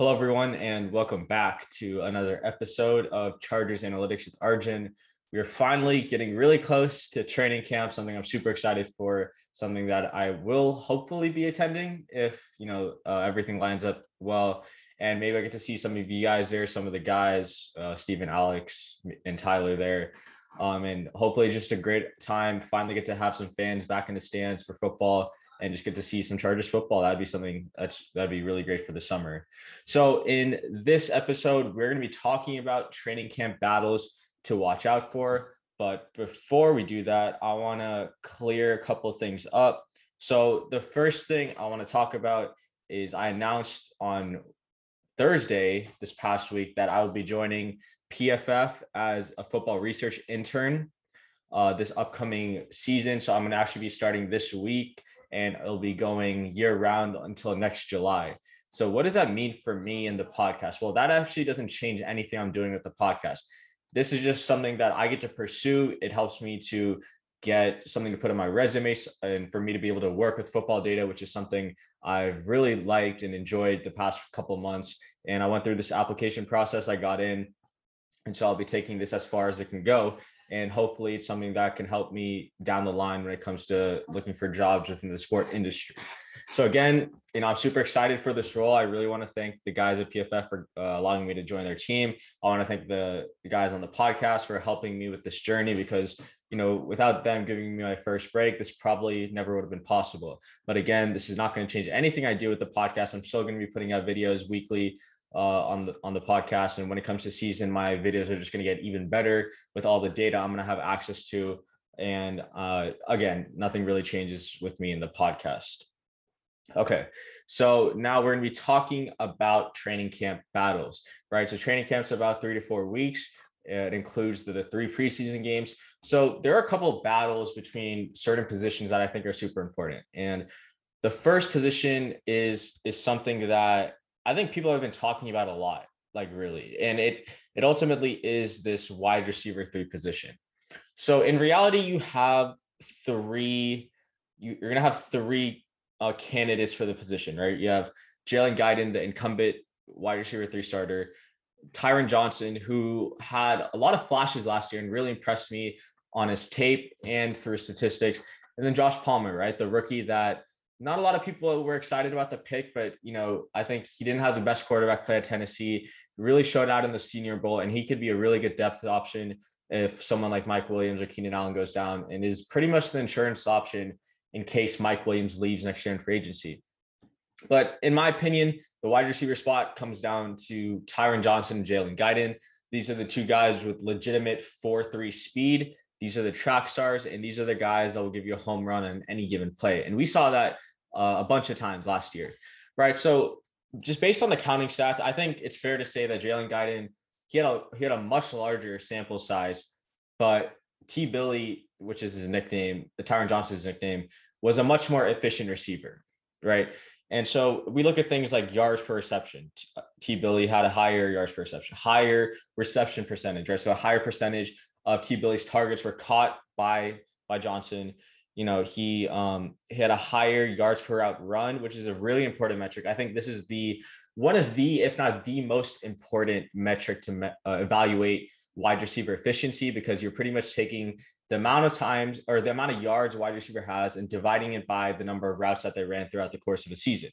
Hello, everyone, and welcome back to another episode of Chargers Analytics with Arjun. We are finally getting really close to training camp, something I'm super excited for, something that I will hopefully be attending if, you know, uh, everything lines up well. And maybe I get to see some of you guys there, some of the guys, uh, Steven, Alex, and Tyler there. Um, and hopefully just a great time. Finally get to have some fans back in the stands for football and just get to see some Chargers football. That'd be something that's that'd be really great for the summer. So in this episode, we're going to be talking about training camp battles to watch out for. But before we do that, I want to clear a couple things up. So the first thing I want to talk about is I announced on Thursday this past week that I will be joining PFF as a football research intern uh, this upcoming season. So I'm going to actually be starting this week and it'll be going year round until next July. So, what does that mean for me in the podcast? Well, that actually doesn't change anything I'm doing with the podcast. This is just something that I get to pursue. It helps me to get something to put on my resume and for me to be able to work with football data, which is something I've really liked and enjoyed the past couple months. And I went through this application process. I got in, and so I'll be taking this as far as it can go and hopefully it's something that can help me down the line when it comes to looking for jobs within the sport industry. So again, you know, I'm super excited for this role. I really want to thank the guys at PFF for uh, allowing me to join their team. I want to thank the, guys on the podcast for helping me with this journey because, you know, without them giving me my first break, this probably never would have been possible. But again, this is not going to change anything I do with the podcast. I'm still going to be putting out videos weekly uh, on the on the podcast. And when it comes to season, my videos are just going to get even better with all the data I'm going to have access to. And uh, again, nothing really changes with me in the podcast. Okay, so now we're going to be talking about training camp battles, right? So training camp's about three to four weeks. It includes the, the three preseason games. So there are a couple of battles between certain positions that I think are super important. And the first position is is something that I think people have been talking about a lot, like really, and it it ultimately is this wide receiver three position. So in reality, you have three. You, you're gonna have three uh, candidates for the position, right? You have Jalen Guyton, the incumbent wide receiver three starter, Tyron Johnson, who had a lot of flashes last year and really impressed me on his tape and through statistics. And then Josh Palmer, right? The rookie that not a lot of people were excited about the pick, but you know, I think he didn't have the best quarterback play at Tennessee. Really showed out in the Senior Bowl, and he could be a really good depth option if someone like Mike Williams or Keenan Allen goes down, and is pretty much the insurance option in case Mike Williams leaves next year in free agency. But in my opinion, the wide receiver spot comes down to Tyron Johnson and Jalen Guyton. These are the two guys with legitimate 4 3 speed. These are the track stars, and these are the guys that will give you a home run on any given play. And we saw that uh, a bunch of times last year, right? So just based on the counting stats, I think it's fair to say that Jalen Guyton he had a he had a much larger sample size, but T Billy, which is his nickname, the Tyron Johnson's nickname, was a much more efficient receiver, right? And so we look at things like yards per reception. T Billy had a higher yards per reception, higher reception percentage, right? So a higher percentage of T Billy's targets were caught by by Johnson you know he um he had a higher yards per route run which is a really important metric i think this is the one of the if not the most important metric to me- uh, evaluate wide receiver efficiency because you're pretty much taking the amount of times or the amount of yards wide receiver has and dividing it by the number of routes that they ran throughout the course of a season.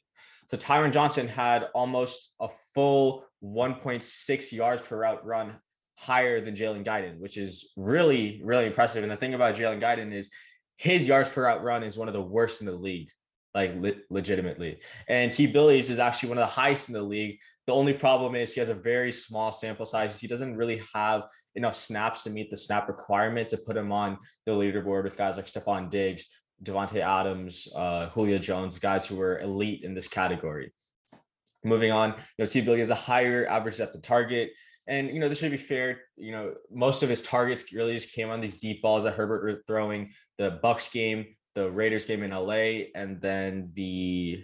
So Tyron Johnson had almost a full 1.6 yards per route run higher than Jalen Guyton, which is really, really impressive. And the thing about Jalen Guyton is his yards per route run is one of the worst in the league, like le- legitimately. And T. Billy's is actually one of the highest in the league. The only problem is he has a very small sample size. He doesn't really have enough snaps to meet the snap requirement to put him on the leaderboard with guys like Stefon Diggs, Davante Adams, uh, Julio Jones, guys who were elite in this category. Moving on, you know, T. Billy has a higher average depth of target. And, you know, this should be fair. You know, most of his targets really just came on these deep balls that Herbert were throwing the Bucks game, the Raiders game in LA, and then the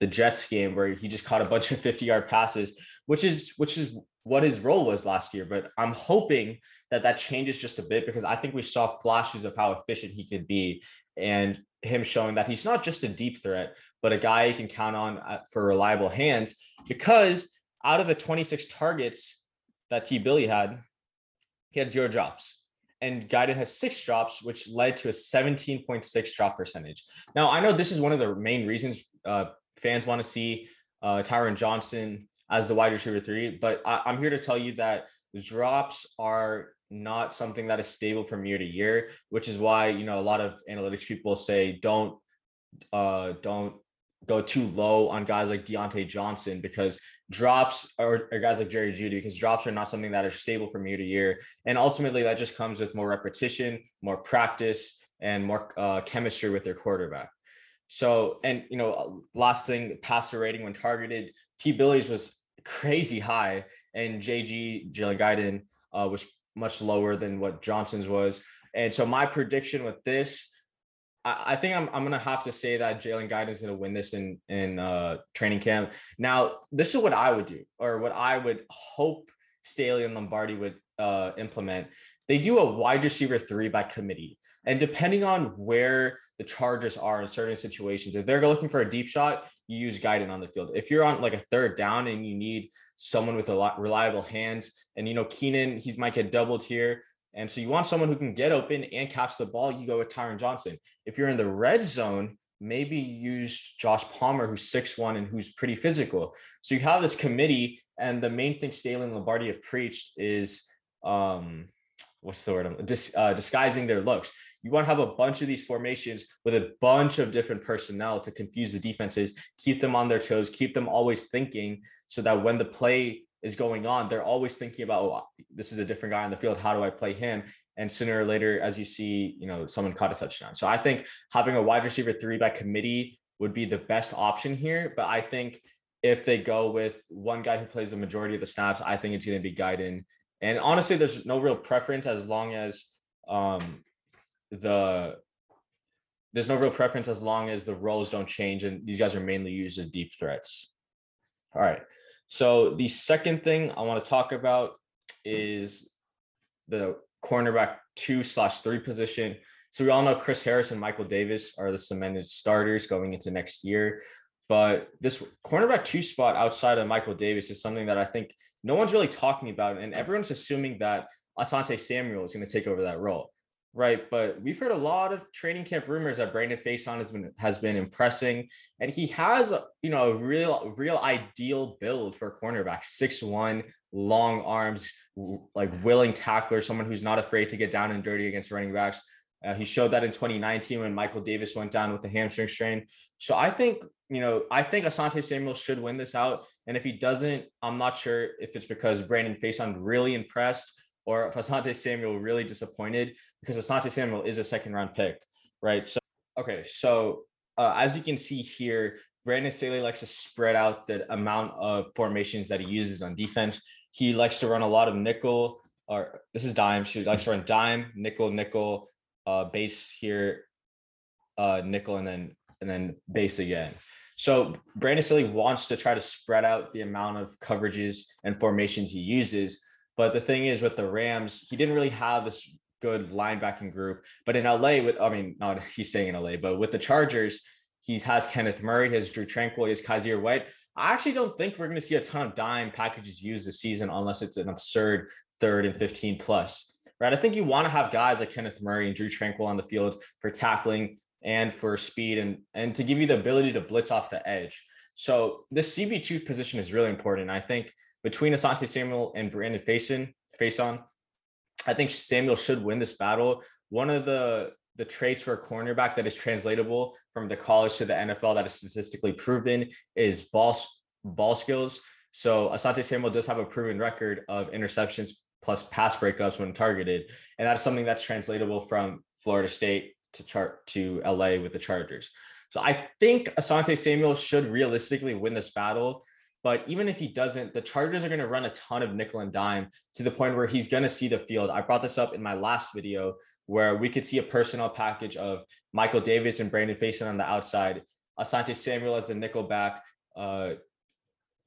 the Jets game where he just caught a bunch of 50 yard passes, which is which is what his role was last year. But I'm hoping that that changes just a bit because I think we saw flashes of how efficient he could be and him showing that he's not just a deep threat, but a guy you can count on uh, for reliable hands. Because out of the 26 targets that T. Billy had, he had zero drops. And Guyton has six drops, which led to a 17.6 drop percentage. Now, I know this is one of the main reasons uh, fans want to see uh, Tyron Johnson as the wide receiver three, but I, I'm here to tell you that drops are not something that is stable from year to year, which is why you know a lot of analytics people say don't uh don't go too low on guys like Diontae Johnson because drops or, or, guys like Jerry Jeudy because drops are not something that are stable from year to year, and ultimately that just comes with more repetition, more practice, and more uh, chemistry with their quarterback. So, and you know, last thing, passer rating when targeted, T. Billy's was crazy high, and JG Jalen Guyton uh, was much lower than what Johnson's was. And so my prediction with this, I, think I'm I'm gonna have to say that Jalen Guyton is gonna win this in in uh, training camp. Now, this is what I would do, or what I would hope Staley and Lombardi would uh, implement. They do a wide receiver three by committee, and depending on where the Chargers are in certain situations. If they're looking for a deep shot, you use Guyton on the field. If you're on like a third down and you need someone with a lot reliable hands, and you know Keenan, he's might get doubled here. And so you want someone who can get open and catch the ball, you go with Tyron Johnson. If you're in the red zone, maybe use Josh Palmer, who's six one and who's pretty physical. So you have this committee, and the main thing Staley and Lombardi have preached is um what's the word? Dis, uh, disguising their looks. You want to have a bunch of these formations with a bunch of different personnel to confuse the defenses, keep them on their toes, keep them always thinking so that when the play is going on, they're always thinking about, oh, this is a different guy on the field. How do I play him? And sooner or later, as you see, you know, someone caught a touchdown. So I think having a wide receiver three by committee would be the best option here. But I think if they go with one guy who plays the majority of the snaps, I think it's going to be Guyton. And honestly, there's no real preference as long as um, the there's no real preference as long as the roles don't change and these guys are mainly used as deep threats. All right. So the second thing I want to talk about is the cornerback two slash three position. So we all know Chris Harris and Michael Davis are the cemented starters going into next year. But this cornerback two spot outside of Michael Davis is something that I think no one's really talking about. And everyone's assuming that Asante Samuel is going to take over that role. Right, but we've heard a lot of training camp rumors that Brandon Facyson has been has been impressing, and he has you know a real real ideal build for a cornerback, six one, long arms, like willing tackler, someone who's not afraid to get down and dirty against running backs. Uh, he showed that in 2019 when Michael Davis went down with the hamstring strain. So I think you know I think Asante Samuel should win this out, and if he doesn't, I'm not sure if it's because Brandon Facyson really impressed or if Asante Samuel really disappointed because Asante Samuel is a second round pick, right? So, okay, so uh, as you can see here, Brandon Staley likes to spread out the amount of formations that he uses on defense. He likes to run a lot of nickel, or this is dime. So he likes to run dime, nickel, nickel, uh, base here, uh, nickel, and then and then base again. So Brandon Staley wants to try to spread out the amount of coverages and formations he uses but the thing is with the Rams, he didn't really have this good linebacking group. But in LA, with I mean, not he's staying in LA, but with the Chargers, he has Kenneth Murray, has Drue Tranquill, he has Kyzir White. I actually don't think we're going to see a ton of dime packages used this season unless it's an absurd third and 15 plus. right? I think you want to have guys like Kenneth Murray and Drue Tranquill on the field for tackling and for speed and and to give you the ability to blitz off the edge. So this CB2 position is really important. I think between Asante Samuel and Brandon Faison, Facyson, I think Samuel should win this battle. One of the the traits for a cornerback that is translatable from the college to the NFL that is statistically proven is ball ball skills. So Asante Samuel does have a proven record of interceptions plus pass breakups when targeted, and that's something that's translatable from Florida State to chart to LA with the Chargers. So I think Asante Samuel should realistically win this battle. But even if he doesn't, the Chargers are going to run a ton of nickel and dime to the point where he's going to see the field. I brought this up in my last video where we could see a personnel package of Michael Davis and Brandon Facyson on the outside, Asante Samuel as the nickel back, uh,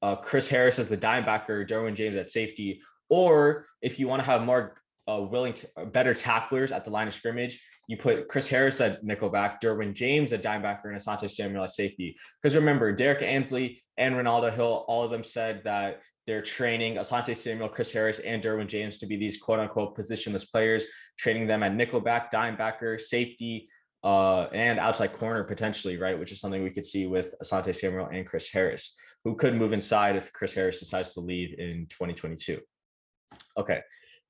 uh, Chris Harris as the dime backer, Derwin James at safety. Or if you want to have more uh, willing, to, better tacklers at the line of scrimmage, you put Chris Harris at nickelback, Derwin James at dimebacker, and Asante Samuel at safety. Because remember, Derrick Ansley and Renaldo Hill, all of them said that they're training Asante Samuel, Chris Harris, and Derwin James to be these quote unquote positionless players, training them at nickelback, dimebacker, safety, uh, and outside corner potentially, right? Which is something we could see with Asante Samuel and Chris Harris, who could move inside if Chris Harris decides to leave in 2022. Okay.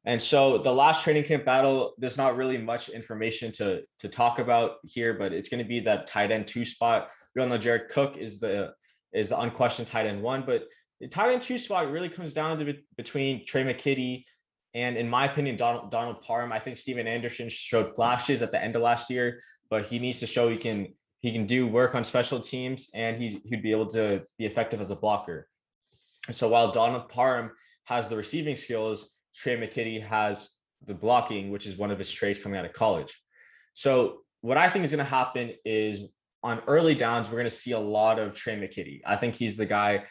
And so the last training camp battle, there's not really much information to to talk about here, but it's going to be that tight end two spot. We all know Jared Cook is the is the unquestioned tight end one, but the tight end two spot really comes down to be, between Tre' McKitty and, in my opinion, Donald Donald Parham. I think Stephen Anderson showed flashes at the end of last year, but he needs to show he can he can do work on special teams and he he'd be able to be effective as a blocker. So while Donald Parham has the receiving skills, Tre' McKitty has the blocking, which is one of his traits coming out of college. So what I think is going to happen is on early downs, we're going to see a lot of Tre' McKitty. I think he's the guy.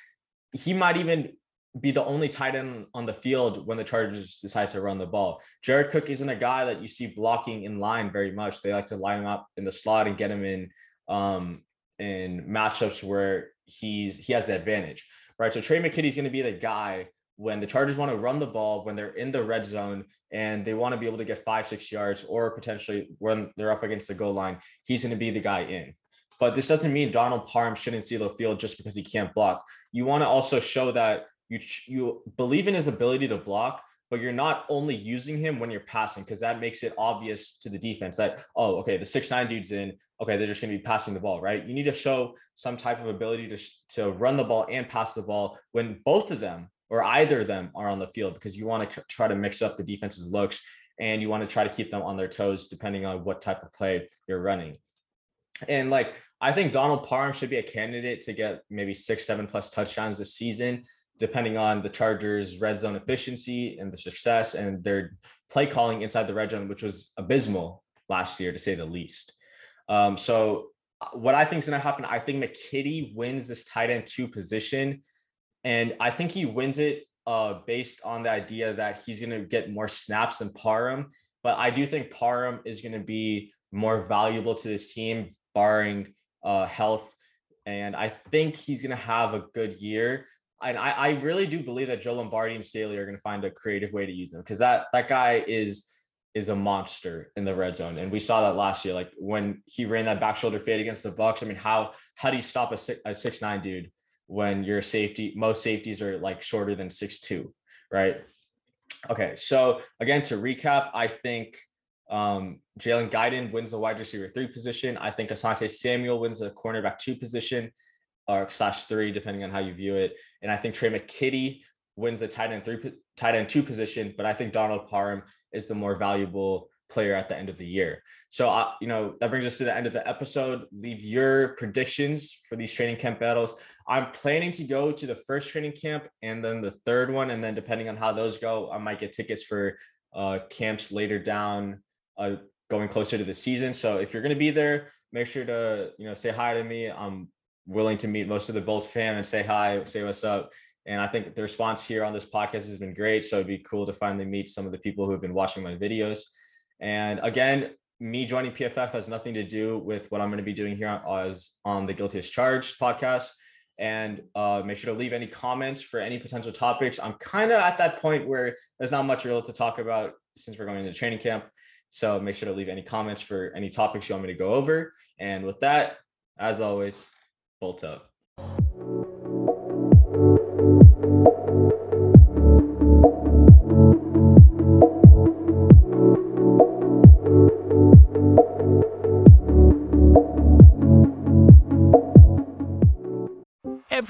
He might even be the only tight end on the field when the Chargers decide to run the ball. Jared Cook isn't a guy that you see blocking in line very much. They like to line him up in the slot and get him in um, in matchups where he's he has the advantage, right? So Tre' McKitty is going to be the guy when the Chargers want to run the ball, when they're in the red zone and they want to be able to get five, six yards, or potentially when they're up against the goal line, he's going to be the guy in. But this doesn't mean Donald Parham shouldn't see the field just because he can't block. You want to also show that you you believe in his ability to block, but you're not only using him when you're passing because that makes it obvious to the defense that oh okay the six nine dudes in okay they're just going to be passing the ball right. You need to show some type of ability to to run the ball and pass the ball when both of them or either of them are on the field because you want to try to mix up the defense's looks and you want to try to keep them on their toes depending on what type of play you're running. And like I think Donald Parham should be a candidate to get maybe six, seven plus touchdowns this season, depending on the Chargers' red zone efficiency and the success and their play calling inside the red zone, which was abysmal last year to say the least. Um, so uh, what I think is going to happen, I think McKitty wins this tight end two position and I think he wins it uh, based on the idea that he's going to get more snaps than Parham. But I do think Parham is going to be more valuable to this team, barring uh, health. And I think he's going to have a good year. And I, I really do believe that Joe Lombardi and Staley are going to find a creative way to use them because that that guy is is a monster in the red zone, and we saw that last year. Like when he ran that back shoulder fade against the Bucks. I mean, how how do you stop a six, a six nine dude when your safety, most safeties are like shorter than six two, right? Okay, so again, to recap, I think um, Jalen Guyton wins the wide receiver three position. I think Asante Samuel wins the cornerback two position or slash three, depending on how you view it. And I think Tre' McKitty wins the tight end three, tight end two position, but I think Donald Parham is the more valuable player at the end of the year. So, uh, you know, that brings us to the end of the episode. Leave your predictions for these training camp battles. I'm planning to go to the first training camp and then the third one. And then depending on how those go, I might get tickets for uh, camps later down, uh, going closer to the season. So if you're going to be there, make sure to, you know, say hi to me. I'm willing to meet most of the Bolt fam and say hi, say what's up. And I think the response here on this podcast has been great. So it'd be cool to finally meet some of the people who have been watching my videos. And again, me joining PFF has nothing to do with what I'm going to be doing here on, as on the Guilty as Charged podcast. And uh, make sure to leave any comments for any potential topics. I'm kind of at that point where there's not much real to talk about since we're going into training camp. So make sure to leave any comments for any topics you want me to go over. And with that, as always, bolt up.